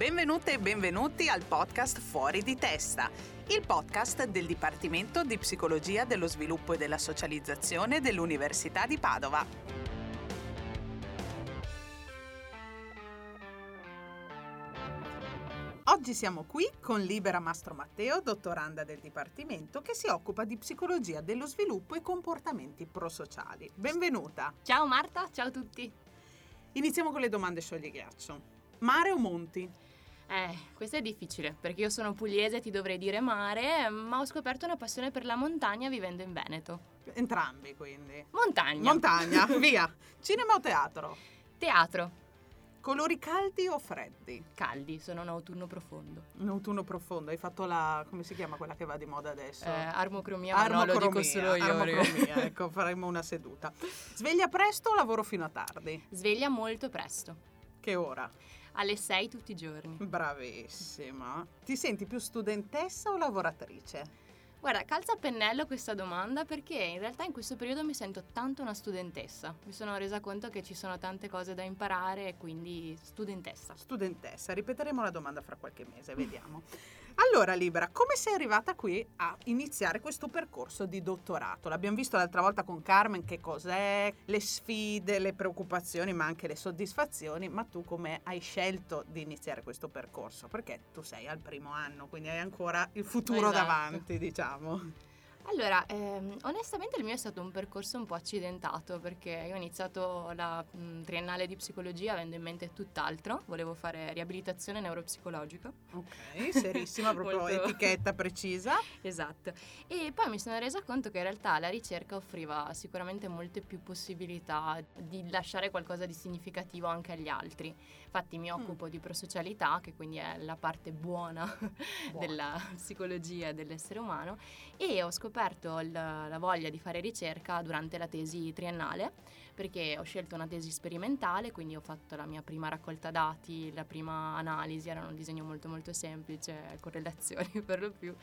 Benvenute e benvenuti al podcast Fuori di testa, il podcast del Dipartimento di Psicologia dello Sviluppo e della Socializzazione dell'Università di Padova. Oggi siamo qui con Libera Mastro Matteo, dottoranda del Dipartimento, che si occupa di psicologia dello sviluppo e comportamenti prosociali. Benvenuta! Ciao Marta, ciao a tutti! Iniziamo con le domande scioglierghiaccio. Mare o monti? Eh, questo è difficile, perché io sono pugliese e ti dovrei dire mare, ma ho scoperto una passione per la montagna vivendo in Veneto. Entrambi, quindi. Montagna. Montagna, via. Cinema o teatro? Teatro. Colori caldi o freddi? Caldi, sono un autunno profondo. Un autunno profondo, hai fatto la... come si chiama quella che va di moda adesso? Eh, armocromia, ma no, lo dico solo io. Armocromia, ecco, faremo una seduta. Sveglia presto o lavoro fino a tardi? Sveglia molto presto. Che ora? Alle 6 tutti i giorni. Bravissima. Ti senti più studentessa o lavoratrice? Guarda, calza a pennello questa domanda perché in realtà in questo periodo mi sento tanto una studentessa. Mi sono resa conto che ci sono tante cose da imparare e quindi studentessa. Studentessa, ripeteremo la domanda fra qualche mese, vediamo. Allora Libera, come sei arrivata qui a iniziare questo percorso di dottorato? L'abbiamo visto l'altra volta con Carmen che cos'è, le sfide, le preoccupazioni, ma anche le soddisfazioni, ma tu come hai scelto di iniziare questo percorso? Perché tu sei al primo anno, quindi hai ancora il futuro esatto. davanti, diciamo. Allora, ehm, onestamente il mio è stato un percorso un po' accidentato perché io ho iniziato la mh, triennale di psicologia avendo in mente tutt'altro, volevo fare riabilitazione neuropsicologica. Ok, serissima, proprio Molto... etichetta precisa. Esatto. E poi mi sono resa conto che in realtà la ricerca offriva sicuramente molte più possibilità di lasciare qualcosa di significativo anche agli altri. Infatti mi mm. occupo mm. di prosocialità, che quindi è la parte buona, buona. della psicologia dell'essere umano, e ho scoperto scoperto la, la voglia di fare ricerca durante la tesi triennale perché ho scelto una tesi sperimentale, quindi ho fatto la mia prima raccolta dati, la prima analisi, era un disegno molto molto semplice, correlazioni per lo più,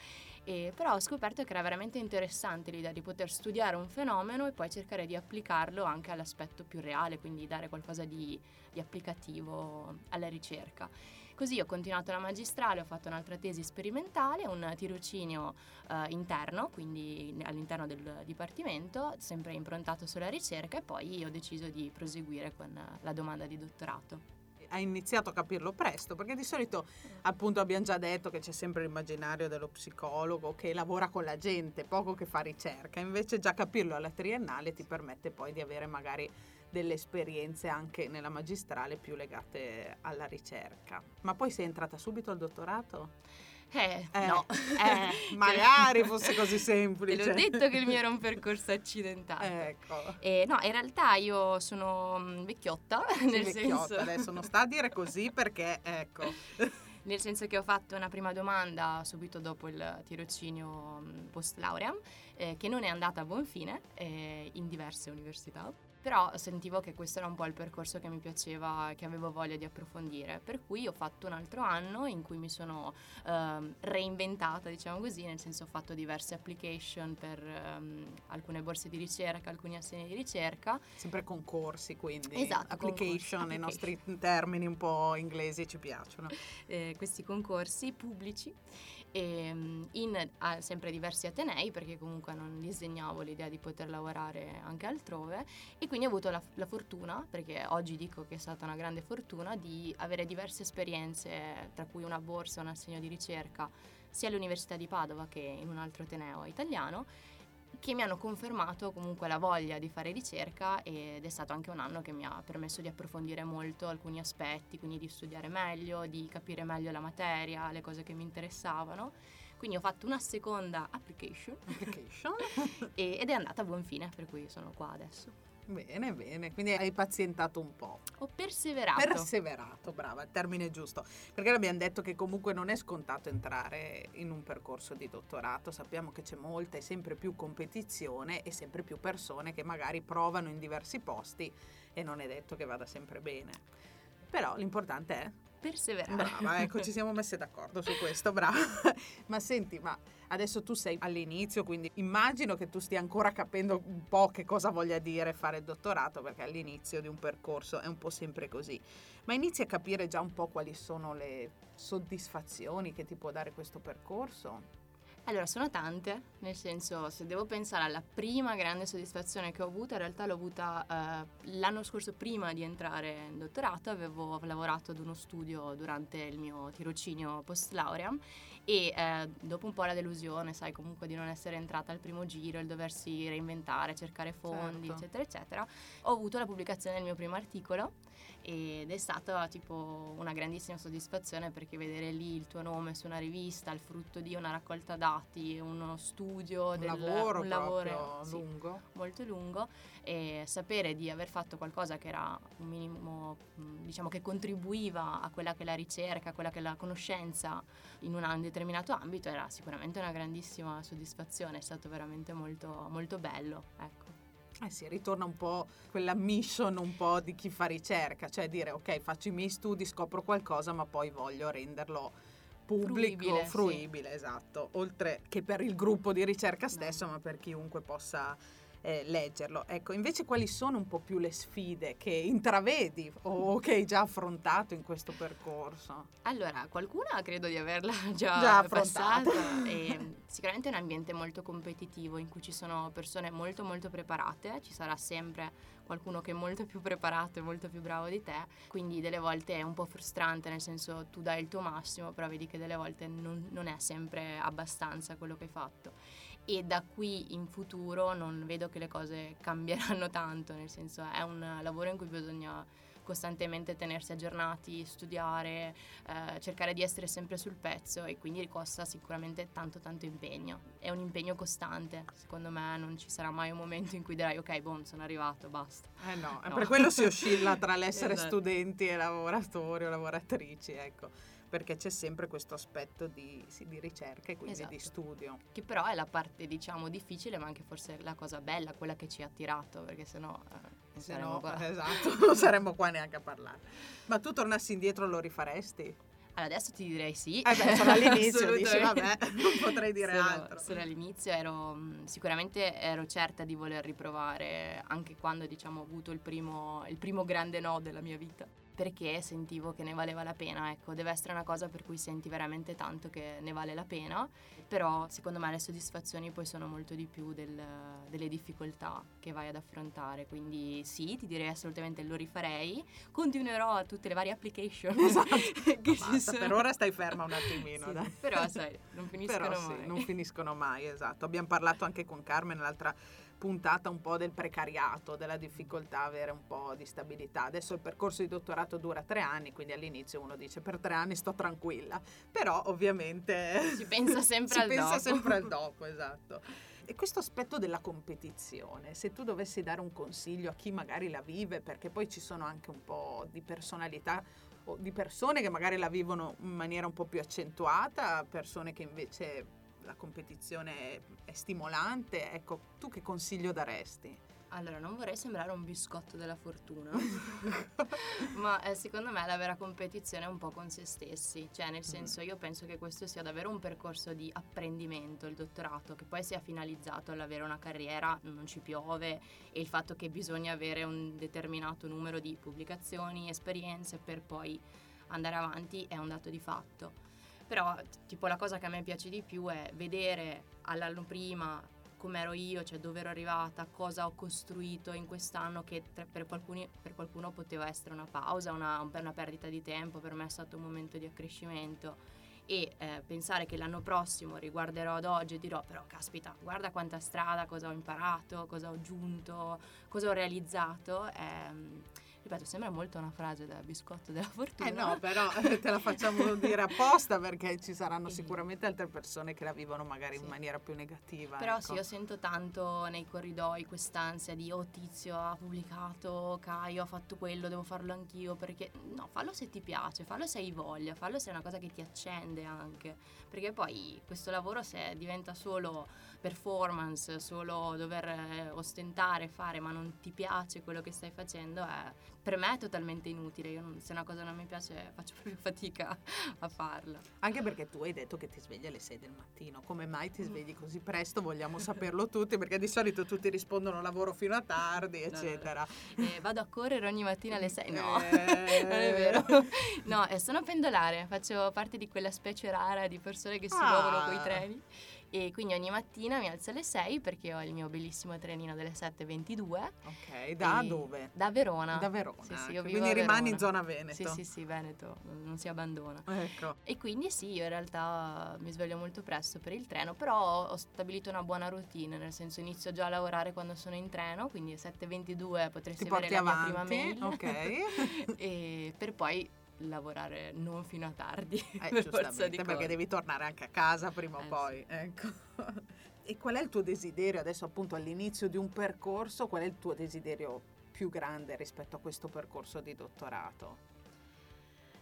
e, però ho scoperto che era veramente interessante l'idea di poter studiare un fenomeno e poi cercare di applicarlo anche all'aspetto più reale, quindi dare qualcosa di, di applicativo alla ricerca. Così ho continuato la magistrale, ho fatto un'altra tesi sperimentale, un tirocinio eh, interno, quindi all'interno del dipartimento, sempre improntato sulla ricerca e poi ho deciso di proseguire con la domanda di dottorato hai iniziato a capirlo presto, perché di solito appunto abbiamo già detto che c'è sempre l'immaginario dello psicologo che lavora con la gente, poco che fa ricerca, invece già capirlo alla triennale ti permette poi di avere magari delle esperienze anche nella magistrale più legate alla ricerca. Ma poi sei entrata subito al dottorato? Eh, eh no. Eh, magari fosse così semplice. Te l'ho detto che il mio era un percorso accidentato. Ecco. Eh, no, in realtà io sono mm, vecchiotta, nel vecchiotta, senso... adesso non sta a dire così perché, ecco... nel senso che ho fatto una prima domanda subito dopo il tirocinio mm, post laurea, eh, che non è andata a buon fine eh, in diverse università però sentivo che questo era un po' il percorso che mi piaceva, che avevo voglia di approfondire, per cui ho fatto un altro anno in cui mi sono eh, reinventata, diciamo così, nel senso ho fatto diverse application per ehm, alcune borse di ricerca, alcuni assegni di ricerca. Sempre concorsi, quindi. Esatto. Application, concorsi, i nostri termini un po' inglesi ci piacciono. Eh, questi concorsi pubblici ehm, in a, sempre diversi atenei perché comunque non disegnavo l'idea di poter lavorare anche altrove e quindi ho avuto la, la, fortuna, perché oggi dico che è stata una grande fortuna, di avere diverse esperienze, tra cui una borsa e un assegno di ricerca sia all'Università di Padova che in un altro ateneo italiano che mi hanno confermato comunque la voglia di fare ricerca ed è stato anche un anno che mi ha permesso di approfondire molto alcuni aspetti, quindi di studiare meglio, di capire meglio la materia, le cose che mi interessavano. Quindi ho fatto una seconda application, application. ed è andata a buon fine, per cui sono qua adesso. Bene, bene, quindi hai pazientato un po'. Ho perseverato. Perseverato, brava, il termine giusto. Perché abbiamo detto che comunque non è scontato entrare in un percorso di dottorato, sappiamo che c'è molta e sempre più competizione e sempre più persone che magari provano in diversi posti e non è detto che vada sempre bene. Però l'importante è perseverare. Brava, ecco, ci siamo messe d'accordo su questo, brava. ma senti, ma adesso tu sei all'inizio, quindi immagino che tu stia ancora capendo un po' che cosa voglia dire fare il dottorato, perché all'inizio di un percorso è un po' sempre così. Ma inizi a capire già un po' quali sono le soddisfazioni che ti può dare questo percorso? Allora, sono tante, nel senso, se devo pensare alla prima grande soddisfazione che ho avuto, in realtà l'ho avuta eh, l'anno scorso prima di entrare in dottorato, avevo lavorato ad uno studio durante il mio tirocinio post laurea e eh, dopo un po' la delusione, sai, comunque di non essere entrata al primo giro, il doversi reinventare, cercare fondi, certo. eccetera, eccetera, ho avuto la pubblicazione del mio primo articolo ed è stata tipo una grandissima soddisfazione perché vedere lì il tuo nome su una rivista, il frutto di una raccolta dati, uno studio, un del, lavoro, un lavoro lungo, sì, molto lungo e sapere di aver fatto qualcosa che era un minimo, diciamo che contribuiva a quella che è la ricerca, a quella che è la conoscenza in un determinato ambito era sicuramente una grandissima soddisfazione, è stato veramente molto, molto bello, ecco. Eh sì, ritorna un po' quella mission un po' di chi fa ricerca, cioè dire ok, faccio i miei studi, scopro qualcosa, ma poi voglio renderlo pubblico, fruibile, fruibile sì. esatto, oltre che per il gruppo di ricerca stesso, no. ma per chiunque possa eh, leggerlo. Ecco, invece quali sono un po' più le sfide che intravedi o che hai già affrontato in questo percorso? Allora, qualcuna credo di averla già, già affrontata. e, sicuramente è un ambiente molto competitivo in cui ci sono persone molto molto preparate, ci sarà sempre qualcuno che è molto più preparato e molto più bravo di te, quindi delle volte è un po' frustrante, nel senso tu dai il tuo massimo, però vedi che delle volte non, non è sempre abbastanza quello che hai fatto e da qui in futuro non vedo che le cose cambieranno tanto, nel senso è un lavoro in cui bisogna costantemente tenersi aggiornati, studiare, eh, cercare di essere sempre sul pezzo e quindi costa sicuramente tanto tanto impegno. È un impegno costante, secondo me non ci sarà mai un momento in cui dirai ok, boh, sono arrivato, basta. Eh no, no. per quello si oscilla tra l'essere esatto. studenti e lavoratori o lavoratrici, ecco perché c'è sempre questo aspetto di, sì, di ricerca e quindi esatto. di studio. Che però è la parte, diciamo, difficile, ma anche forse la cosa bella, quella che ci ha attirato, perché sennò eh, non Se saremmo no, qua. Esatto, non saremmo qua neanche a parlare. Ma tu tornassi indietro lo rifaresti? Allora, adesso ti direi sì. Eh beh, sono all'inizio, dici vabbè, non potrei dire sono, altro. Sono all'inizio, ero, mm, sicuramente ero certa di voler riprovare, anche quando diciamo ho avuto il primo, il primo grande no della mia vita perché sentivo che ne valeva la pena, ecco, deve essere una cosa per cui senti veramente tanto che ne vale la pena, però secondo me le soddisfazioni poi sono molto di più del, delle difficoltà che vai ad affrontare, quindi sì, ti direi assolutamente lo rifarei, continuerò a tutte le varie application. Esatto, che basta, per ora stai ferma un attimino. Sì, però sai, non finiscono però, mai. Sì, non finiscono mai, esatto. Abbiamo parlato anche con Carmen l'altra puntata un po' del precariato, della difficoltà avere un po' di stabilità. Adesso il percorso di dottorato dura tre anni, quindi all'inizio uno dice per tre anni sto tranquilla, però ovviamente si pensa sempre si al pensa dopo. sempre al dopo, esatto. E questo aspetto della competizione, se tu dovessi dare un consiglio a chi magari la vive, perché poi ci sono anche un po' di personalità o di persone che magari la vivono in maniera un po' più accentuata, persone che invece la competizione è stimolante, ecco, tu che consiglio daresti? Allora, non vorrei sembrare un biscotto della fortuna, ma eh, secondo me la vera competizione è un po' con se stessi, cioè nel mm. senso io penso che questo sia davvero un percorso di apprendimento, il dottorato, che poi sia finalizzato all'avere una carriera, non ci piove, e il fatto che bisogna avere un determinato numero di pubblicazioni, esperienze per poi andare avanti è un dato di fatto. Però tipo la cosa che a me piace di più è vedere all'anno prima come ero io, cioè dove ero arrivata, cosa ho costruito in quest'anno che per, qualcuni, per qualcuno poteva essere una pausa, una, una, perdita di tempo, per me è stato un momento di accrescimento e eh, pensare che l'anno prossimo riguarderò ad oggi e dirò però caspita guarda quanta strada, cosa ho imparato, cosa ho aggiunto, cosa ho realizzato. Ehm, Ripeto, sembra molto una frase da biscotto della fortuna. Eh no, però te la facciamo dire apposta perché ci saranno sicuramente altre persone che la vivono magari sì. in maniera più negativa. Però ecco. sì, io sento tanto nei corridoi quest'ansia di oh tizio ha pubblicato, Caio ha fatto quello, devo farlo anch'io perché no, fallo se ti piace, fallo se hai voglia, fallo se è una cosa che ti accende anche, perché poi questo lavoro se diventa solo performance, solo dover eh, ostentare, fare, ma non ti piace quello che stai facendo, eh, per me è totalmente inutile. Non- se una cosa non mi piace faccio proprio fatica a farla. Anche perché tu hai detto che ti svegli alle 6 del mattino. Come mai Mm. ti svegli così presto? Vogliamo saperlo tutti perché di solito tutti rispondono lavoro fino a tardi, No, no, no. eccetera. E vado a correre ogni mattina alle 6. No, Eh. non è vero. No, eh, sono pendolare, faccio parte di quella specie rara di persone che si Ah. muovono coi treni. E quindi ogni mattina mi alzo alle 6 perché ho il mio bellissimo trenino delle 7.22. Ok, da dove? Da Verona. Da Verona. Sì, sì, Quindi rimani in zona Veneto. Sì, sì, sì, Veneto, non si abbandona. Ecco. E quindi sì, io in realtà mi sveglio molto presto per il treno, però ho stabilito una buona routine, nel senso inizio già a lavorare quando sono in treno, quindi alle 7.22 potresti Ti avere la mia prima avanti, mail. ok. e per poi lavorare non fino a tardi, Eh, per forza giustamente, di perché devi tornare anche a casa prima o Eh, poi. Ecco. E qual è il tuo desiderio adesso appunto all'inizio di un percorso? Qual è il tuo desiderio più grande rispetto a questo percorso di dottorato?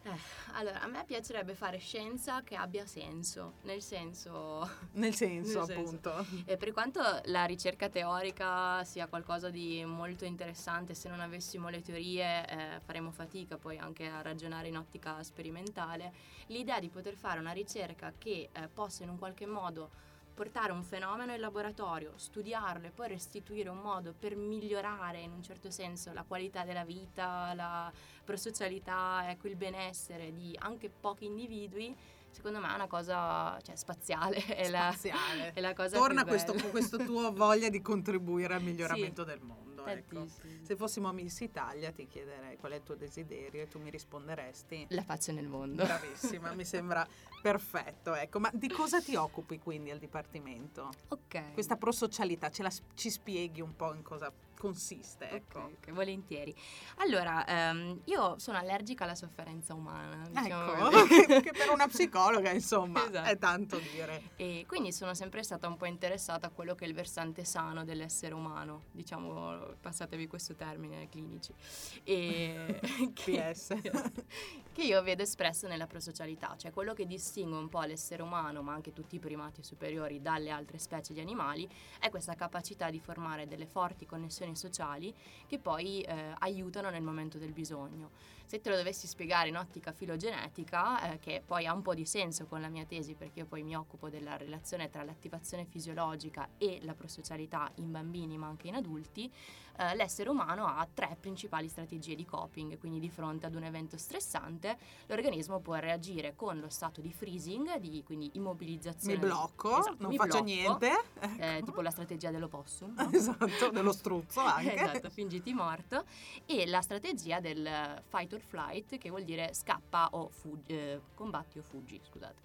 Eh, allora, a me piacerebbe fare scienza che abbia senso, nel senso... Nel senso, Nel senso. appunto. E per quanto la ricerca teorica sia qualcosa di molto interessante, se non avessimo le teorie eh, faremo fatica poi anche a ragionare in ottica sperimentale, l'idea di poter fare una ricerca che eh, possa in un qualche modo portare un fenomeno in laboratorio, studiarlo e poi restituire un modo per migliorare in un certo senso la qualità della vita, la prosocialità, ecco, il benessere di anche pochi individui, secondo me è una cosa cioè, spaziale. È la- Spaziale. è la cosa Torna questo, questo tuo voglia di contribuire al miglioramento del mondo. Ecco. Se fossimo Miss Italia ti chiederei qual è il tuo desiderio e tu mi risponderesti. La faccio nel mondo. Bravissima, mi sembra perfetto. Ecco, ma di cosa ti occupi quindi al dipartimento? Ok. Questa prosocialità, ce la, ci spieghi un po' in cosa consiste? Ecco. Ok, ok, volentieri. Allora, ehm, io sono allergica alla sofferenza umana. Diciamo Ecco, che, che per una psicologa insomma Esatto. è tanto dire. E quindi sono sempre stata un po' interessata a quello che è il versante sano dell'essere umano, diciamo, passatevi questo termine ai clinici. E che, che io vedo espresso nella prosocialità, cioè quello che distingue un po' l'essere umano, ma anche tutti i primati superiori dalle altre specie di animali, è questa capacità di formare delle forti connessioni sociali che poi eh, aiutano nel momento del bisogno. Se te lo dovessi spiegare in ottica filogenetica, eh, che poi ha un po' di senso con la mia tesi, perché io poi mi occupo della relazione tra l'attivazione fisiologica e la prosocialità in bambini ma anche in adulti, eh, l'essere umano ha tre principali strategie di coping, quindi di fronte ad un evento stressante l'organismo può reagire con lo stato di freezing, di, quindi immobilizzazione. Mi blocco, Esatto, non mi faccio blocco, niente. eh, Ecco. tipo la strategia dell'opossum. no? Esatto, dello struzzo anche. esatto, fingiti morto. E la strategia del eh, fight or flight, che vuol dire scappa o fuggi, eh, combatti o fuggi, scusate.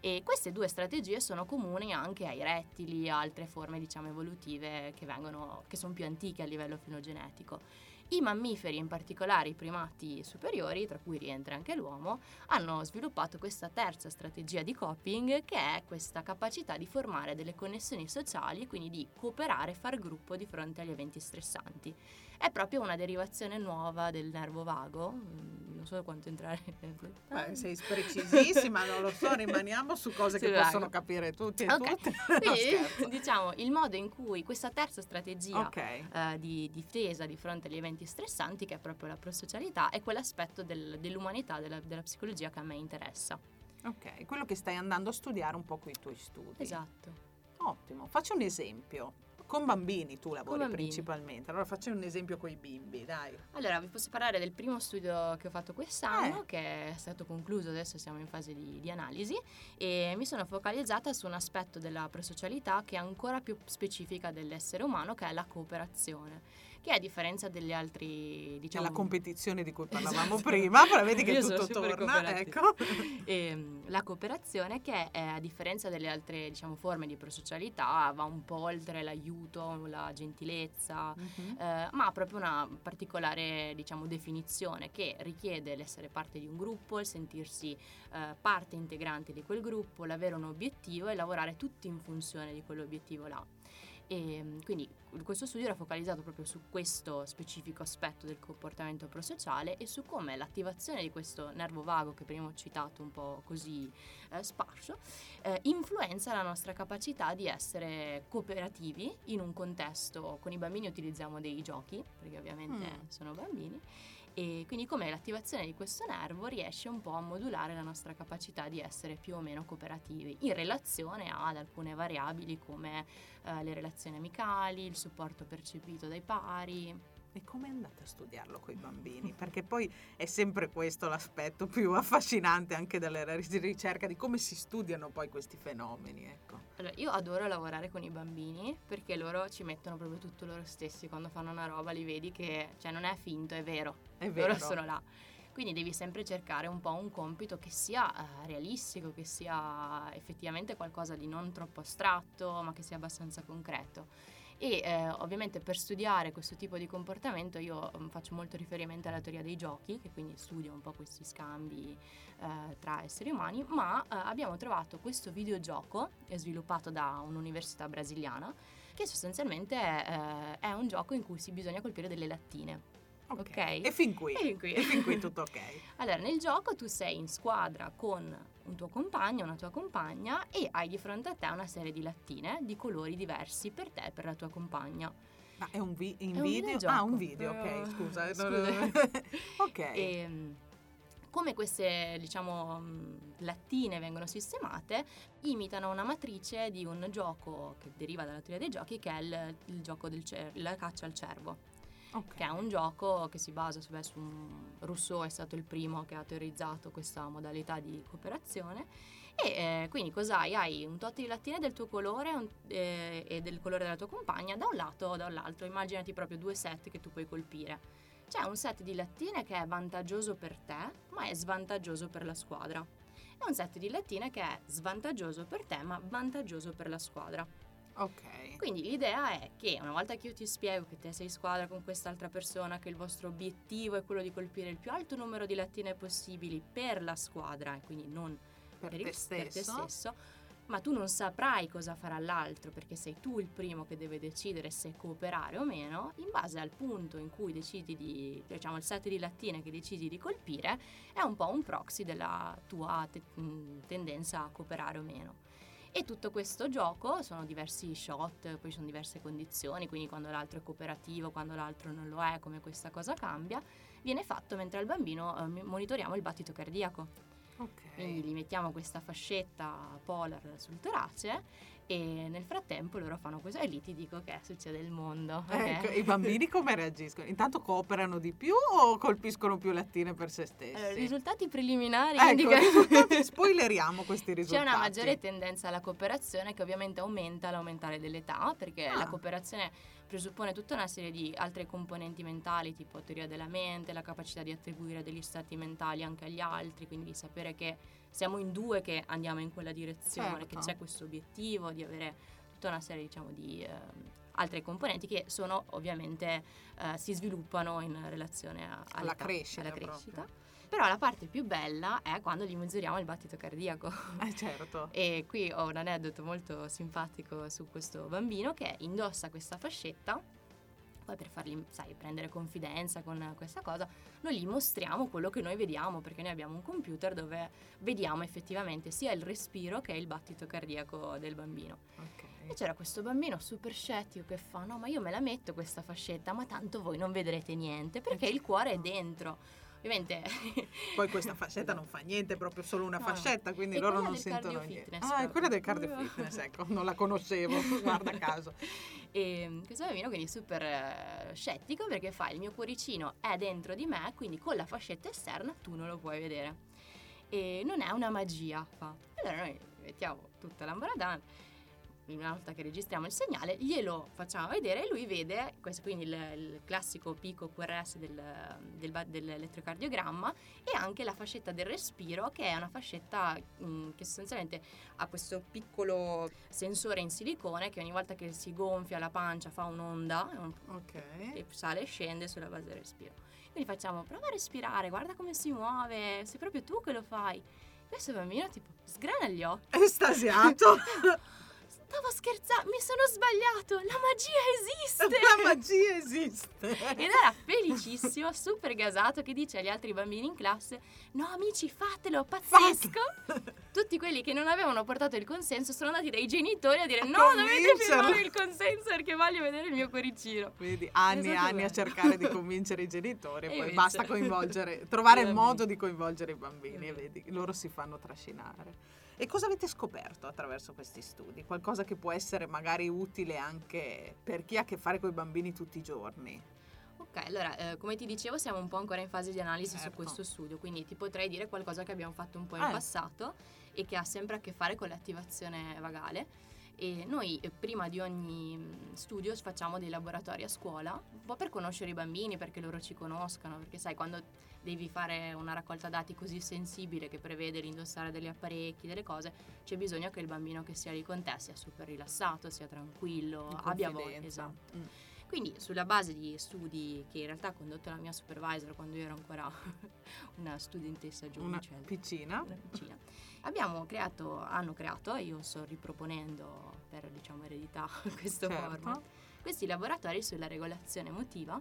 E queste due strategie sono comuni anche ai rettili, a altre forme diciamo evolutive che, vengono, che sono più antiche a livello filogenetico. I mammiferi, in particolare i primati superiori, tra cui rientra anche l'uomo, hanno sviluppato questa terza strategia di coping che è questa capacità di formare delle connessioni sociali e quindi di cooperare e far gruppo di fronte agli eventi stressanti. È proprio una derivazione nuova del nervo vago, mm, non so quanto entrare nel Beh, sei precisissima, non lo so, rimaniamo su cose che Sul possono vago. capire tutti e Ok. tutte. Quindi, diciamo, il modo in cui questa terza strategia Ok. eh, di difesa di fronte agli eventi stressanti, che è proprio la prosocialità, è quell'aspetto del- dell'umanità, della, della psicologia che a me interessa. Ok, quello che stai andando a studiare un po' con i tuoi studi. Esatto. Ottimo, faccio un esempio. Con bambini tu lavori bambini. principalmente, allora faccio un esempio con i bimbi, dai. Allora, vi posso parlare del primo studio che ho fatto quest'anno, Eh. che è stato concluso, adesso siamo in fase di, di analisi, e mi sono focalizzata su un aspetto della prosocialità che è ancora più specifica dell'essere umano, che è la cooperazione, che a differenza degli altri, diciamo... la competizione di cui parlavamo Esatto. prima, però vedi che tutto torna, ecco. Ehm, la cooperazione che eh, a differenza delle altre diciamo, forme di prosocialità va un po' oltre l'aiuto, la gentilezza, Mhm. eh, ma ha proprio una particolare diciamo, definizione che richiede l'essere parte di un gruppo, il sentirsi eh, parte integrante di quel gruppo, l'avere un obiettivo e lavorare tutti in funzione di quell'obiettivo là. E mm, quindi questo studio era focalizzato proprio su questo specifico aspetto del comportamento prosociale e su come l'attivazione di questo nervo vago che prima ho citato un po' così eh, sparso eh, influenza la nostra capacità di essere cooperativi in un contesto con i bambini utilizziamo dei giochi perché ovviamente Mm. sono bambini e quindi come l'attivazione di questo nervo riesce un po' a modulare la nostra capacità di essere più o meno cooperativi in relazione ad alcune variabili come eh, le relazioni amicali, il supporto percepito dai pari. E come andate a studiarlo con i bambini? Perché poi è sempre questo l'aspetto più affascinante anche della ricerca di come si studiano poi questi fenomeni. Ecco. Allora, io adoro lavorare con i bambini perché loro ci mettono proprio tutto loro stessi. Quando fanno una roba li vedi che cioè, non è finto, è vero. È vero. Loro sono là. Quindi devi sempre cercare un po' un compito che sia uh, realistico, che sia effettivamente qualcosa di non troppo astratto, ma che sia abbastanza concreto. E eh, ovviamente per studiare questo tipo di comportamento io um, faccio molto riferimento alla teoria dei giochi, che quindi studia un po' questi scambi eh, tra esseri umani, ma eh, abbiamo trovato questo videogioco sviluppato da un'università brasiliana che sostanzialmente è, eh, è un gioco in cui si bisogna colpire delle lattine. Ok. Ok. E fin qui. E fin qui. E fin qui tutto ok. Allora, nel gioco tu sei in squadra con un tuo compagno, una tua compagna e hai di fronte a te una serie di lattine di colori diversi per te e per la tua compagna. Ma è un, vi- in È un video? videogioco. Ah, un video, ok, scusa. scusa. ok. E, mm, come queste, diciamo, mm, lattine vengono sistemate, imitano una matrice di un gioco che deriva dalla teoria dei giochi, che è il, il gioco del cer- la caccia al cervo. Ok. che è un gioco che si basa su, su un- Rousseau è stato il primo che ha teorizzato questa modalità di cooperazione e eh, quindi cos'hai? Hai un tot di lattine del tuo colore un- eh, e del colore della tua compagna da un lato o dall'altro, immaginati proprio due set che tu puoi colpire. C'è un set di lattine che è vantaggioso per te ma è svantaggioso per la squadra e un set di lattine che è svantaggioso per te ma vantaggioso per la squadra. Ok. Quindi l'idea è che una volta che io ti spiego che te sei in squadra con quest'altra persona, che il vostro obiettivo è quello di colpire il più alto numero di lattine possibili per la squadra e quindi non Per per, te il- per te stesso. stesso, ma tu non saprai cosa farà l'altro perché sei tu il primo che deve decidere se cooperare o meno, in base al punto in cui decidi di, diciamo il set di lattine che decidi di colpire, è un po' un proxy della tua te- mh, tendenza a cooperare o meno. E tutto questo gioco sono diversi shot, poi sono diverse condizioni, quindi quando l'altro è cooperativo, quando l'altro non lo è, come questa cosa cambia, viene fatto mentre al bambino eh, monitoriamo il battito cardiaco. Ok. Quindi gli mettiamo questa fascetta polar sul torace e nel frattempo loro fanno questo e lì ti dico che succede il mondo. Ecco, ok? i bambini come reagiscono? Intanto cooperano di più o colpiscono più lattine per se stessi? Allora, i risultati preliminari ecco, indicano risultati- spoileriamo questi C'è risultati. una maggiore tendenza alla cooperazione che ovviamente aumenta all'aumentare dell'età, perché Ah. la cooperazione presuppone tutta una serie di altre componenti mentali, tipo teoria della mente, la capacità di attribuire degli stati mentali anche agli altri, quindi di sapere che siamo in due che andiamo in quella direzione, Certo. che c'è questo obiettivo, di avere tutta una serie diciamo di ehm, altre componenti che sono ovviamente eh, si sviluppano in relazione a- Alla crescita alla proprio. crescita. Però la parte più bella è quando gli misuriamo il battito cardiaco. Eh certo. E qui ho un aneddoto molto simpatico su questo bambino che indossa questa fascetta. Poi per fargli, sai, prendere confidenza con questa cosa, noi gli mostriamo quello che noi vediamo, perché noi abbiamo un computer dove vediamo effettivamente sia il respiro che il battito cardiaco del bambino. E Ok. c'era questo bambino super scettico che fa: No, ma io me la metto questa fascetta, ma tanto voi non vedrete niente perché il cuore è dentro. Ovviamente Poi questa fascetta non fa niente, è proprio solo una No. fascetta, quindi È loro non sentono niente. fitness Ah, è quella del cardio fitness, ecco, non la conoscevo, guarda caso. E questo bambino quindi super eh, scettico perché fa il mio cuoricino è dentro di me, quindi con la fascetta esterna tu non lo puoi vedere. E non è una magia, fa. Allora noi mettiamo tutta l'ambaradana, una volta che registriamo il segnale, glielo facciamo vedere e lui vede, questo quindi il, il classico picco QRS del, del, dell'elettrocardiogramma e anche la fascetta del respiro che è una fascetta mh, che sostanzialmente ha questo piccolo sensore in silicone che ogni volta che si gonfia la pancia fa un'onda un- Ok. e sale e scende sulla base del respiro. Quindi facciamo prova a respirare, guarda come si muove, sei proprio tu che lo fai. Questo bambino tipo sgrana gli occhi. Estasiato. Stavo scherzando, mi sono sbagliato, la magia esiste! La magia esiste. Ed era felicissimo, super gasato, che dice agli altri bambini in classe: No, amici, fatelo, pazzesco! tutti quelli che non avevano portato il consenso sono andati dai genitori a dire A no, dovete convincerlo." firmare il consenso perché voglio vedere il mio cuoricino. Vedi, anni e Esatto anni a bello. cercare di convincere i genitori e poi invece- basta coinvolgere, trovare il modo di coinvolgere i bambini e vedi, loro si fanno trascinare. E cosa avete scoperto attraverso questi studi? Qualcosa che può essere magari utile anche per chi ha a che fare con i bambini tutti i giorni. Ok, allora, eh, come ti dicevo, siamo un po' ancora in fase di analisi su Certo. questo studio, quindi ti potrei dire qualcosa che abbiamo fatto un po' in Eh. passato e che ha sempre a che fare con l'attivazione vagale. E noi eh, prima di ogni mh, studio facciamo dei laboratori a scuola, un po' per conoscere i bambini, perché loro ci conoscano, perché sai, quando devi fare una raccolta dati così sensibile che prevede l'indossare degli apparecchi, delle cose, c'è bisogno che il bambino che sia lì con te sia super rilassato, sia tranquillo, abbia voglia. Esatto. Mm. Quindi sulla base di studi che in realtà ha condotto la mia supervisor quando io ero ancora una studentessa Una giovane, piccina. una piccina, abbiamo creato, hanno creato, e io sto riproponendo per diciamo eredità questo Certo. format, questi laboratori sulla regolazione emotiva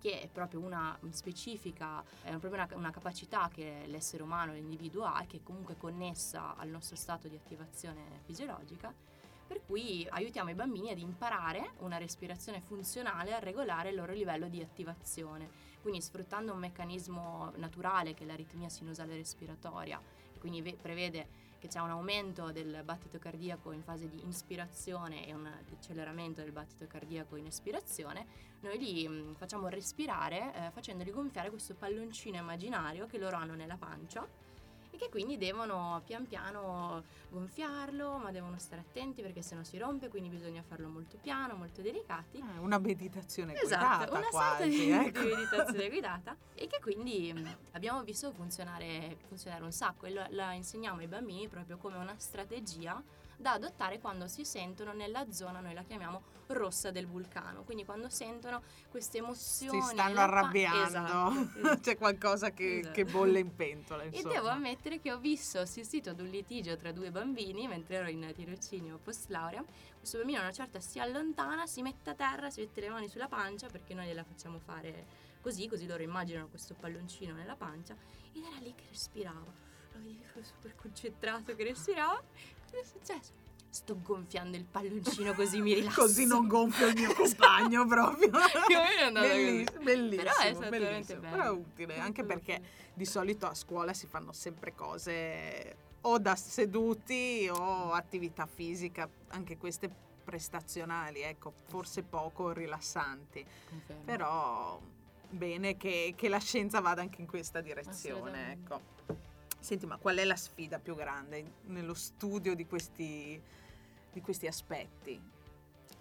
che è proprio una specifica, è proprio una, una capacità che l'essere umano, l'individuo ha, che è comunque connessa al nostro stato di attivazione fisiologica, per cui aiutiamo i bambini ad imparare una respirazione funzionale a regolare il loro livello di attivazione, quindi sfruttando un meccanismo naturale che è l'aritmia sinusale respiratoria, quindi ve- prevede che c'è un aumento del battito cardiaco in fase di inspirazione e un deceleramento del battito cardiaco in espirazione, noi li mh, facciamo respirare eh, facendoli gonfiare questo palloncino immaginario che loro hanno nella pancia e che quindi devono pian piano gonfiarlo, ma devono stare attenti perché se no si rompe, quindi bisogna farlo molto piano, molto delicati. Eh, una meditazione Esatto, guidata una quasi, sorta di, ecco. di meditazione guidata e che quindi mh, abbiamo visto funzionare, funzionare un sacco e lo- la insegniamo ai bambini proprio come una strategia da adottare quando si sentono nella zona, noi la chiamiamo rossa del vulcano, quindi quando sentono queste emozioni. Si stanno nella pa- arrabbiando, Esatto, c'è qualcosa che, Esatto. che bolle in pentola. E Insomma. devo ammettere che ho visto, ho assistito ad un litigio tra due bambini mentre ero in tirocinio post laurea. Questo bambino a una certa si allontana, si mette a terra, si mette le mani sulla pancia perché noi gliela facciamo fare così, così loro immaginano questo palloncino nella pancia ed era lì che respirava. Proprio super concentrato che respirava. Cosa è successo? Sto gonfiando il palloncino così mi rilasso. Così non gonfio il mio compagno proprio. Belliss- bellissimo, Però è stato veramente bellissimo. bello. Però è utile, anche perché di solito a scuola si fanno sempre cose o da seduti o attività fisica, anche queste prestazionali, ecco, forse poco rilassanti. Confermo. Però bene che, che la scienza vada anche in questa direzione, ecco. Senti, ma qual è la sfida più grande nello studio di questi, di questi aspetti?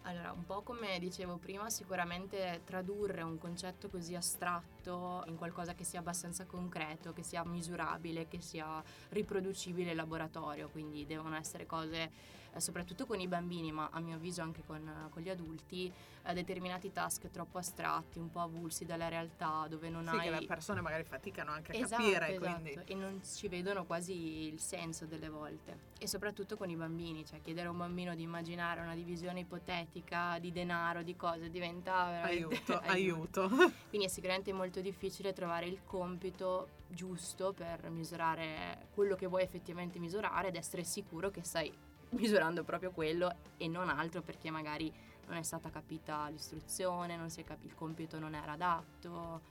Allora, un po' come dicevo prima, sicuramente tradurre un concetto così astratto in qualcosa che sia abbastanza concreto, che sia misurabile, che sia riproducibile in laboratorio, quindi devono essere cose, soprattutto con i bambini, ma a mio avviso anche con, eh, con gli adulti, eh, determinati task troppo astratti, un po' avulsi dalla realtà, dove non Sì, hai... che le persone magari faticano anche a Esatto, capire, esatto, quindi... e non ci vedono quasi il senso delle volte. E soprattutto con i bambini, cioè chiedere a un bambino di immaginare una divisione ipotetica di denaro, di cose, diventa veramente Aiuto, aiuto. Quindi è sicuramente molto difficile trovare il compito giusto per misurare quello che vuoi effettivamente misurare ed essere sicuro che stai misurando proprio quello e non altro perché magari non è stata capita l'istruzione, capi- il compito non era adatto.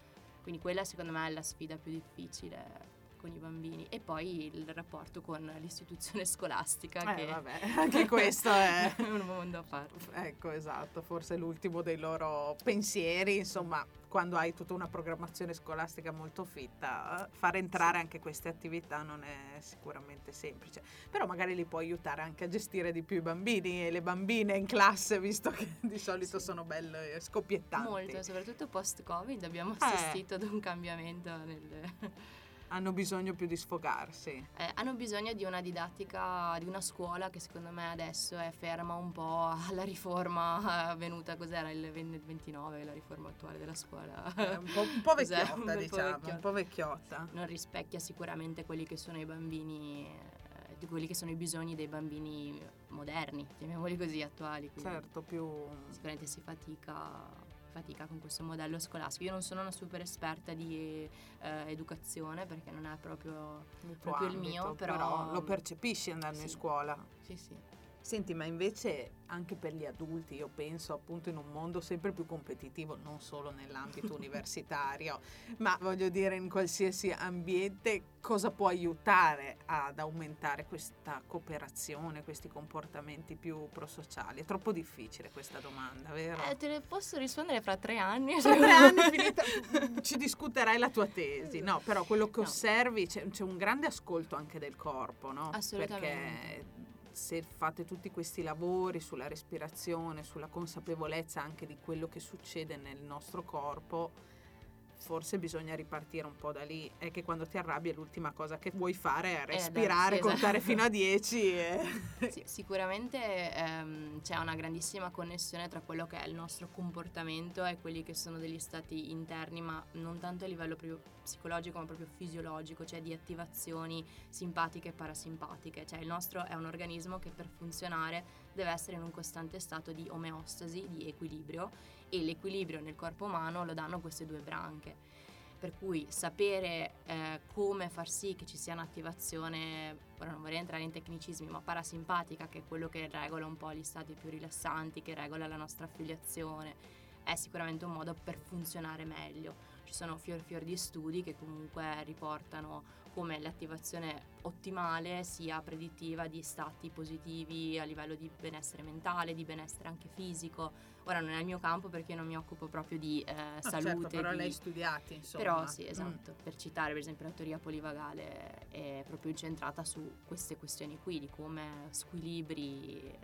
Quindi quella secondo me è la sfida più difficile con i bambini e poi il rapporto con l'istituzione scolastica Eh, che vabbè, anche questo è... un mondo a parte. Ecco, esatto, forse l'ultimo dei loro pensieri, insomma, quando hai tutta una programmazione scolastica molto fitta, eh, far entrare anche queste attività non è sicuramente semplice, però magari li può aiutare anche a gestire di più i bambini e le bambine in classe, visto che di solito Sì. sono belle scoppiettanti. Molto, soprattutto post-Covid abbiamo Eh. assistito ad un cambiamento nel... Hanno bisogno più di sfogarsi. Eh, hanno bisogno di una didattica, di una scuola che secondo me adesso è ferma un po' alla riforma avvenuta, cos'era il 20 il 29, la riforma attuale della scuola. È un po', un po' vecchiotta, Un po' diciamo, un vecchiotta. po' vecchiotta. Non rispecchia sicuramente quelli che sono i bambini, eh, di quelli che sono i bisogni dei bambini moderni, chiamiamoli così, attuali. Certo, più... Sicuramente si fatica fatica con questo modello scolastico. Io non sono una super esperta di eh, educazione perché non è proprio, proprio ambito, il mio, però, però lo percepisci andando sì. in scuola. Sì, sì. Senti, ma invece anche per gli adulti, io penso appunto in un mondo sempre più competitivo, non solo nell'ambito universitario, ma voglio dire in qualsiasi ambiente, cosa può aiutare ad aumentare questa cooperazione, questi comportamenti più prosociali? È troppo difficile questa domanda, vero? Eh, te ne posso rispondere fra tre anni. Fra tre anni finita, ci discuterai la tua tesi, no? Però quello che No. osservi c'è, c'è un grande ascolto anche del corpo, no? Assolutamente. Perché se fate tutti questi lavori sulla respirazione, sulla consapevolezza anche di quello che succede nel nostro corpo, forse bisogna ripartire un po' da lì. È che quando ti arrabbi l'ultima cosa che vuoi fare è dai, respirare, contare esatto. fino a 10 e... Sì, sicuramente ehm, c'è una grandissima connessione tra quello che è il nostro comportamento e quelli che sono degli stati interni, ma non tanto a livello proprio psicologico, ma proprio fisiologico, cioè di attivazioni simpatiche e parasimpatiche. Cioè il nostro è un organismo che per funzionare deve essere in un costante stato di omeostasi, di equilibrio e l'equilibrio nel corpo umano lo danno queste due branche. Per cui sapere eh, come far sì che ci sia un'attivazione, ora non vorrei entrare in tecnicismi, ma parasimpatica, che è quello che regola un po' gli stati più rilassanti, che regola la nostra affiliazione, è sicuramente un modo per funzionare meglio. Ci sono fior fior di studi che comunque riportano come l'attivazione ottimale sia predittiva di stati positivi a livello di benessere mentale, di benessere anche fisico. Ora non è il mio campo perché io non mi occupo proprio di eh, No, salute. certo, però di- l'hai studiati, insomma. però sì, Mm. esatto. Per citare per esempio la teoria polivagale è proprio incentrata su queste questioni qui, di come squilibri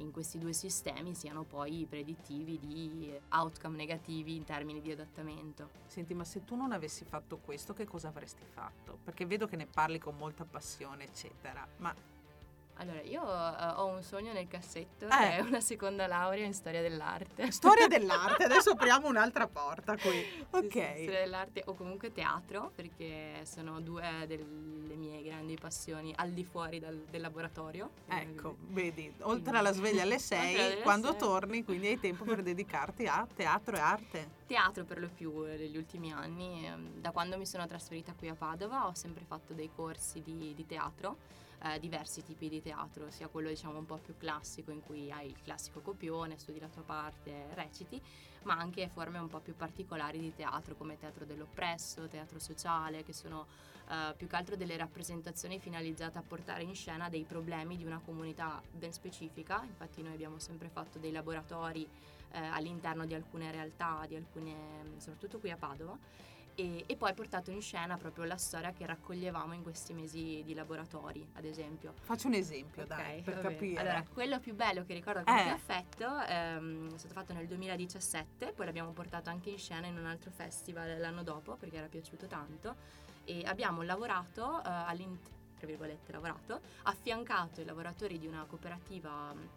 in questi due sistemi siano poi predittivi di outcome negativi in termini di adattamento. Senti, ma se tu non avessi fatto questo, che cosa avresti fatto? Perché vedo che ne parli con molta passione, eccetera. Ma Allora, io eh, ho un sogno nel cassetto Eh. che è una seconda laurea in storia dell'arte. storia dell'arte, adesso apriamo un'altra porta qui. Ok. sì, storia dell'arte o comunque teatro, perché sono due delle mie grandi passioni al di fuori dal- del laboratorio. Ecco, vedi, oltre alla sveglia alle 6, Oltre alle quando sei. torni, quindi hai tempo per dedicarti a teatro e arte. Teatro per lo più eh, negli ultimi anni, ehm, da quando mi sono trasferita qui a Padova ho sempre fatto dei corsi di, di teatro, eh, diversi tipi di teatro, sia quello diciamo un po' più classico in cui hai il classico copione, studi la tua parte, reciti, ma anche forme un po' più particolari di teatro come teatro dell'oppresso, teatro sociale, che sono eh, più che altro delle rappresentazioni finalizzate a portare in scena dei problemi di una comunità ben specifica, infatti noi abbiamo sempre fatto dei laboratori eh, all'interno di alcune realtà, di alcune, soprattutto qui a Padova, e, e poi portato in scena proprio la storia che raccoglievamo in questi mesi di laboratori, ad esempio. Faccio un esempio, dai, Ok, per capire. Allora, quello più bello che ricordo con Eh. più affetto ehm, è stato fatto nel 2017, poi l'abbiamo portato anche in scena in un altro festival l'anno dopo perché era piaciuto tanto e abbiamo lavorato eh, all'interno tra virgolette lavorato, affiancato i lavoratori di una cooperativa mh,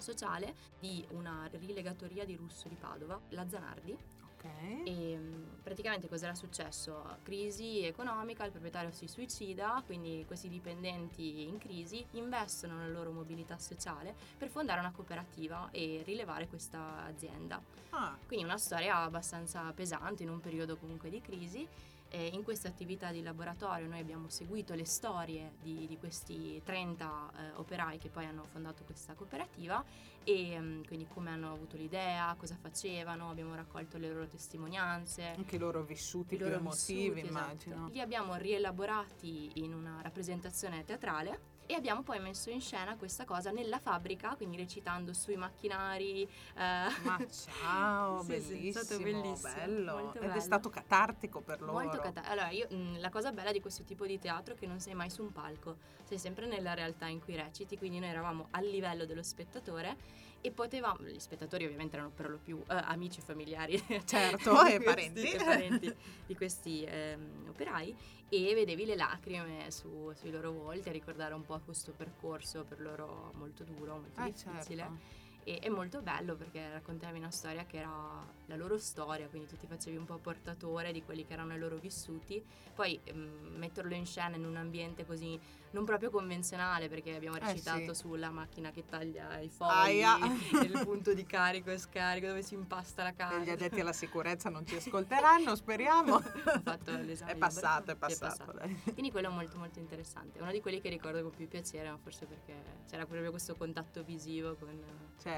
sociale di una rilegatoria di Russo di Padova, la Zanardi, ok. e mh, praticamente cos'era successo? Crisi economica, il proprietario si suicida, quindi questi dipendenti in crisi investono nella loro mobilità sociale per fondare una cooperativa e rilevare questa azienda. Ah, Quindi una storia abbastanza pesante in un periodo comunque di crisi. E in questa attività di laboratorio noi abbiamo seguito le storie di, di questi 30 eh, operai che poi hanno fondato questa cooperativa e mm, quindi come hanno avuto l'idea, cosa facevano, abbiamo raccolto le loro testimonianze. anche i loro vissuti i più loro emotivi, vissuti, immagino. esatto. Li abbiamo rielaborati in una rappresentazione teatrale e abbiamo poi messo in scena questa cosa nella fabbrica, quindi recitando sui macchinari. eh, Ma ciao, Sì, sì, è stato bellissimo, bellissimo, bello. molto Ed è bello. stato catartico per loro. Molto cata- Allora, io, mh, la cosa bella di questo tipo di teatro è che non sei mai su un palco, sei sempre nella realtà in cui reciti, quindi noi eravamo al livello dello spettatore e potevamo, gli spettatori ovviamente erano per lo più eh, amici e familiari Certo, e questi- parenti. e parenti di questi ehm, operai e vedevi le lacrime su- sui loro volti a ricordare un po' questo percorso per loro molto duro, molto Eh, difficile. certo. E è molto bello perché raccontavi una storia che era la loro storia, quindi tu ti facevi un po' portatore di quelli che erano i loro vissuti, poi ehm, metterlo in scena in un ambiente così non proprio convenzionale perché abbiamo recitato eh sì. sulla macchina che taglia i fogli, il punto di carico e scarico dove si impasta la carta. Gli addetti alla sicurezza non ci ascolteranno, speriamo. Ho fatto l'esame. È passato, è passato. passato. Dai. Quindi quello è molto molto interessante, è uno di quelli che ricordo con più piacere, ma forse perché c'era proprio questo contatto visivo con...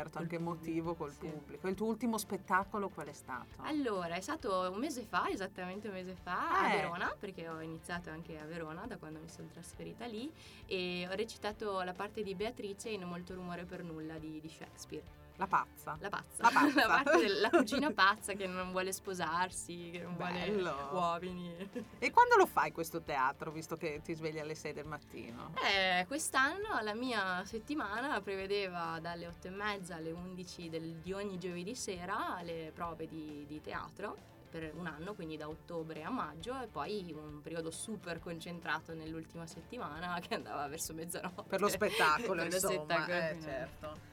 Certo, anche emotivo col Sì. pubblico. Il tuo ultimo spettacolo qual è stato? Allora, è stato un mese fa, esattamente un mese fa, a Eh. Verona, perché ho iniziato anche a Verona da quando mi sono trasferita lì e ho recitato la parte di Beatrice in Molto rumore per nulla di, di Shakespeare. La pazza. La pazza. La pazza. parte della cugina pazza che non vuole sposarsi, che non Bello. vuole uomini. E quando lo fai questo teatro, visto che ti svegli alle 6 del mattino? Eh, quest'anno la mia settimana prevedeva dalle 8 e mezza alle 11 del- di ogni giovedì sera le prove di, di teatro per un anno, quindi da ottobre a maggio e poi un periodo super concentrato nell'ultima settimana che andava verso mezzanotte. Per lo spettacolo, Per lo insomma. spettacolo Eh, certo.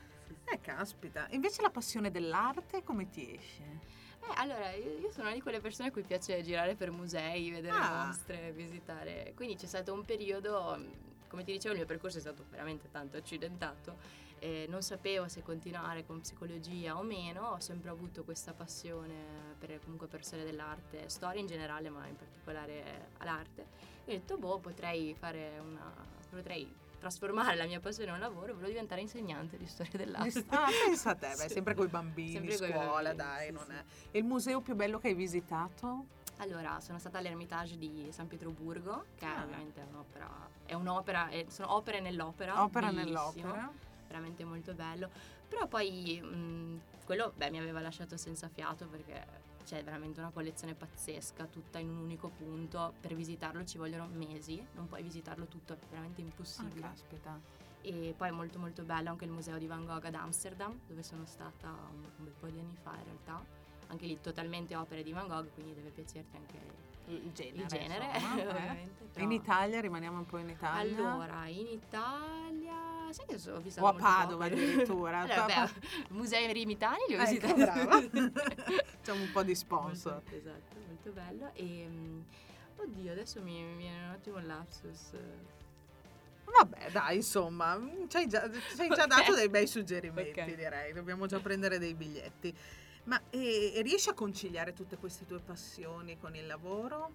Eh, caspita. Invece la passione dell'arte come ti esce? Eh, allora, io sono una di quelle persone a cui piace girare per musei, vedere Ah. mostre, visitare. Quindi c'è stato un periodo, come ti dicevo, il mio percorso è stato veramente tanto accidentato. e non sapevo se continuare con psicologia o meno, ho sempre avuto questa passione per, comunque per storia dell'arte, storia in generale, ma in particolare all'arte. E ho detto, boh, potrei fare una... potrei trasformare la mia passione in un lavoro, volevo diventare insegnante di storia dell'arte. Ah, pensa a te, beh, Sì. sempre con i bambini, Sempre scuola, bambini, dai, sì, non sì. è. E il museo più bello che hai visitato? Allora, sono stata all'Ermitage di San Pietroburgo, che Ah. è ovviamente un'opera, è un'opera, è- sono opere nell'opera. Opera nell'opera. Veramente molto bello. Però poi mh, quello beh, mi aveva lasciato senza fiato perché c'è veramente una collezione pazzesca, tutta in un unico punto. Per visitarlo ci vogliono mesi, non puoi visitarlo tutto, è veramente Ah, impossibile. caspita. E poi è molto molto bello anche il museo di Van Gogh ad Amsterdam, dove sono stata un, un bel po' di anni fa in realtà. Anche lì totalmente opere di Van Gogh, quindi deve piacerti anche Il genere. il genere, insomma, eh. In Italia, rimaniamo un po' in Italia. Allora, in Italia... Sai che ho visto O a Padova addirittura. allora, beh, musei rimitani li ho Ecco, visitati. brava. Facciamo un po' di sponsor. Molto- esatto, molto bello. E, mm, oddio, adesso mi, mi viene un attimo il lapsus. Vabbè, dai, insomma, ci hai già, ci hai già Ok. dato dei bei suggerimenti, Ok. direi. Dobbiamo già prendere dei biglietti. Ma e, e riesci a conciliare tutte queste tue passioni con il lavoro?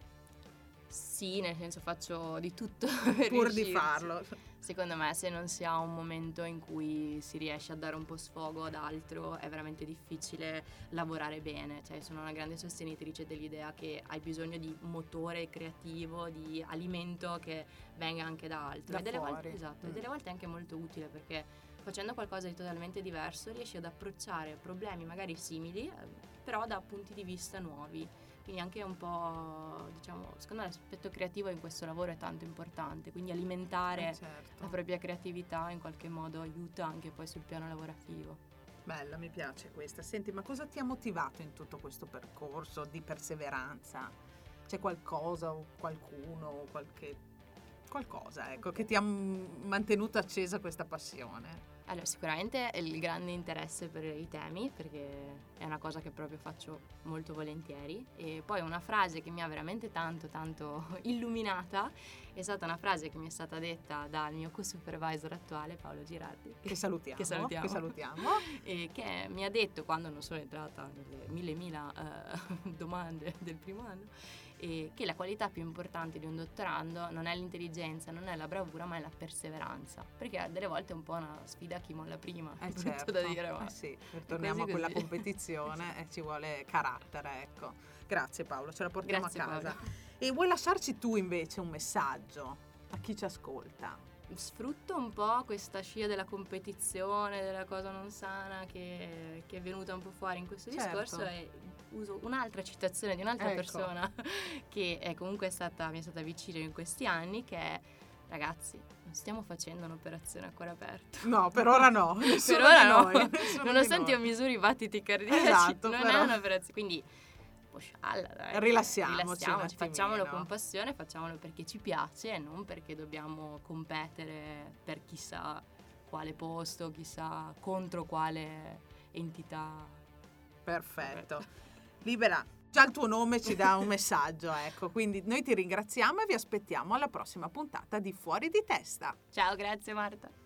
Sì, nel senso faccio di tutto per Pur di riuscirci. farlo. Secondo me se non si ha un momento in cui si riesce a dare un po' sfogo ad altro è veramente difficile lavorare bene, cioè sono una grande sostenitrice dell'idea che hai bisogno di motore creativo, di alimento che venga anche da altro. Da e delle volte, esatto, Mm. e delle volte è anche molto utile perché facendo qualcosa di totalmente diverso riesci ad approcciare problemi magari simili, eh, però da punti di vista nuovi. Quindi anche un po', diciamo, secondo me l'aspetto creativo in questo lavoro è tanto importante, quindi alimentare Eh, certo. la propria creatività in qualche modo aiuta anche poi sul piano lavorativo. Bella, mi piace questa. Senti, ma cosa ti ha motivato in tutto questo percorso di perseveranza? C'è qualcosa o qualcuno o qualche qualcosa, ecco, che ti ha mantenuto accesa questa passione? Allora, sicuramente il grande interesse per i temi, perché è una cosa che proprio faccio molto volentieri. E poi una frase che mi ha veramente tanto, tanto illuminata è stata una frase che mi è stata detta dal mio co-supervisor attuale, Paolo Girardi. Che salutiamo. Che salutiamo. che salutiamo. e che mi ha detto quando non sono entrata nelle mille mila eh, domande del primo anno e che la qualità più importante di un dottorando non è l'intelligenza, non è la bravura, ma è la perseveranza. Perché delle volte è un po' una sfida a chi molla prima, Eh è brutto certo. da dire, ma Eh sì, torniamo a quella competizione e ci vuole carattere, ecco. Grazie Paolo, ce la portiamo Grazie, a casa. Paolo. E vuoi lasciarci tu invece un messaggio a chi ci ascolta? Sfrutto un po' questa scia della competizione, della cosa non sana che, che è venuta un po' fuori in questo Certo. discorso e uso un'altra citazione di un'altra Ecco. persona che è comunque stata, mi è stata vicina in questi anni che è ragazzi non stiamo facendo un'operazione a cuore aperto No, per ora no. per ora no nonostante io misuri i battiti cardiaci Esatto, non però- è un'operazione quindi un po' scialla, dai. Rilassiamoci Rilassiamoci, facciamolo con passione, facciamolo perché ci piace e non perché dobbiamo competere per chissà quale posto, chissà contro quale entità. Perfetto. Libera, già il tuo nome ci dà un messaggio, ecco. Quindi noi ti ringraziamo e vi aspettiamo alla prossima puntata di Fuori di testa. Ciao, grazie Marta.